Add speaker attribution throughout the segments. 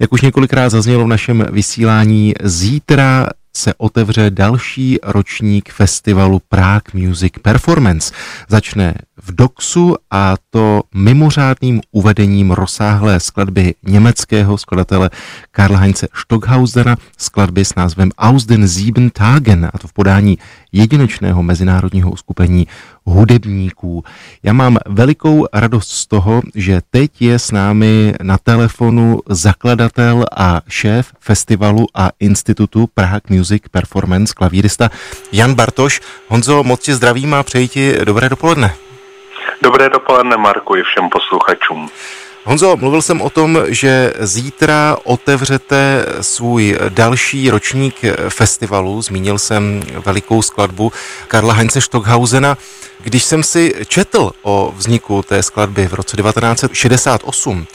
Speaker 1: Jak už několikrát zaznělo v našem vysílání, zítra se otevře další ročník festivalu Prague Music Performance. Začne v Doxu a to mimořádným uvedením rozsáhlé skladby německého skladatele Karla Heinze Stockhausena, skladby s názvem Aus den Sieben Tagen, a to v podání jedinečného mezinárodního uskupení hudebníků. Já mám velikou radost z toho, že teď je s námi na telefonu zakladatel a šéf festivalu a institutu Prague Music Performance, klavírista Jan Bartoš. Honzo, moc tě zdravím a přeji ti dobré dopoledne.
Speaker 2: Dobré dopoledne, Marku, i všem posluchačům.
Speaker 1: Honzo, mluvil jsem o tom, že zítra otevřete svůj další ročník festivalu. Zmínil jsem velikou skladbu Karla Heinze Stockhausena. Když jsem si četl o vzniku té skladby v roce 1968,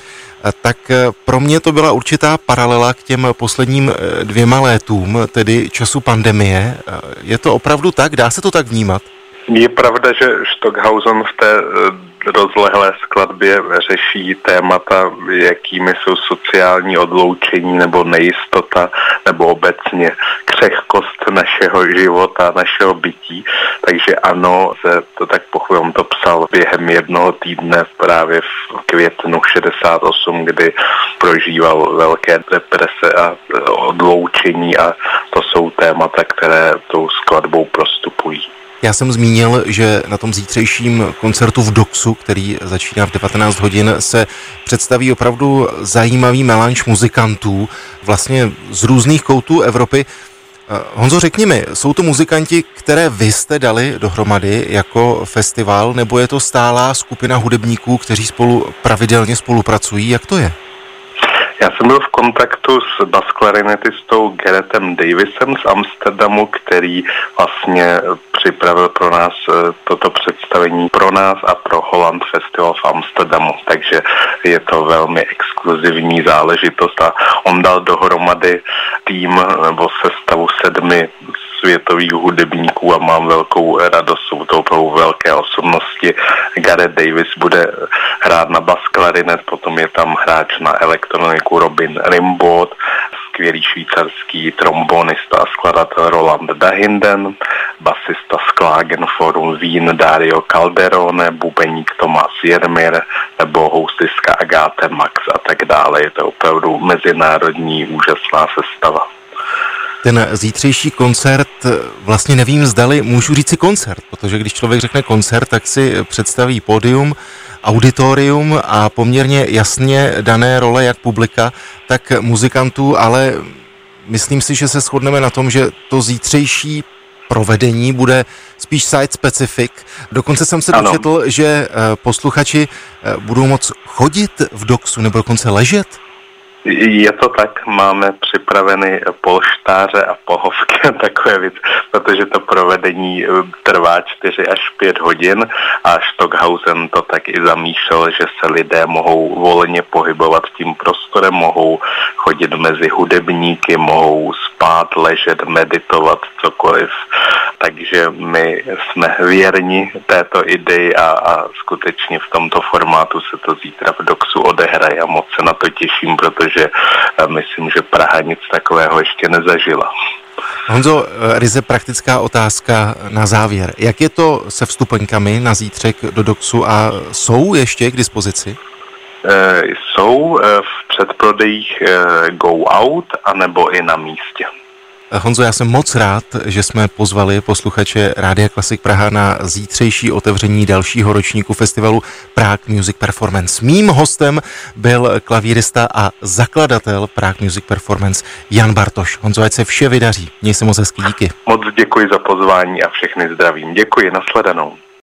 Speaker 1: tak pro mě to byla určitá paralela k těm posledním dvěma létům, tedy času pandemie. Je to opravdu tak? Dá se to tak vnímat?
Speaker 2: Je pravda, že Stockhausen v té eh, rozlehlé skladbě řeší témata, jakými jsou sociální odloučení nebo nejistota, nebo obecně křehkost našeho života, našeho bytí. Takže ano, se to tak pochopím, to psal během jednoho týdne právě v květnu 68, kdy prožíval velké deprese a odloučení a jsou témata, které tou skladbou prostupují.
Speaker 1: Já jsem zmínil, že na tom zítřejším koncertu v Doxu, který začíná v 19 hodin, se představí opravdu zajímavý melanž muzikantů, vlastně z různých koutů Evropy. Eh, Honzo, řekni mi, jsou to muzikanti, které vy jste dali dohromady jako festival, nebo je to stálá skupina hudebníků, kteří spolu pravidelně spolupracují? Jak to je?
Speaker 2: Já jsem byl v kontaktu s basklarinetistou Geretem Davisem z Amsterdamu, který vlastně připravil pro nás eh, toto představení pro nás a pro Holland Festival v Amsterdamu. Takže je to velmi exkluzivní záležitost a on dal dohromady tým nebo sestavu sedmi světových hudebníků a mám velkou radost, jsou to opravdu velké osobnosti. Gareth Davis bude hrát na bas klarinet, potom je tam hráč na elektroniku Robin Rimbaud, skvělý švýcarský trombonista a skladatel Roland Dahinden, basista z Klagenforum Wien Dario Calderone, bubeník Tomas Jermir nebo houstistka Agáte Max a tak dále. Je to opravdu mezinárodní úžasná sestava.
Speaker 1: Ten zítřejší koncert, vlastně nevím, zdali můžu říci koncert, protože když člověk řekne koncert, tak si představí pódium, auditorium a poměrně jasně dané role jak publika, tak muzikantů, ale myslím si, že se shodneme na tom, že to zítřejší provedení bude spíš site specific. Dokonce jsem se ano. dočetl, že eh, posluchači eh, budou moc chodit v doxu nebo dokonce ležet.
Speaker 2: Je to tak, máme připraveny polštáře a pohovky a takové věci, protože to provedení eh, trvá 4 až 5 hodin a Stockhausen to tak i zamýšlel, že se lidé mohou volně pohybovat tím prostorem, mohou chodit mezi hudebníky, mohou spát, ležet, meditovat, cokoliv. Takže my jsme věrni této ideji a, a skutečně v tomto formátu se to zítra v Doxu odehraje a moc se na to těším, protože eh, myslím, že Praha nic takového ještě nezažila.
Speaker 1: Honzo, eh, ryze praktická otázka na závěr. Jak je to se vstupenkami na zítřek do Doxu a jsou ještě k dispozici?
Speaker 2: E, jsou v předprodejích Go Out anebo i na místě.
Speaker 1: Honzo, já jsem moc rád, že jsme pozvali posluchače Rádia Klasik Praha na zítřejší otevření dalšího ročníku festivalu Prague Music Performance. Mým hostem byl klavírista a zakladatel Prague Music Performance Jan Bartoš. Honzo, ať se vše vydaří. Měj se moc hezký, díky.
Speaker 2: Moc děkuji za pozvání a všechny zdravím. Děkuji, nasledanou.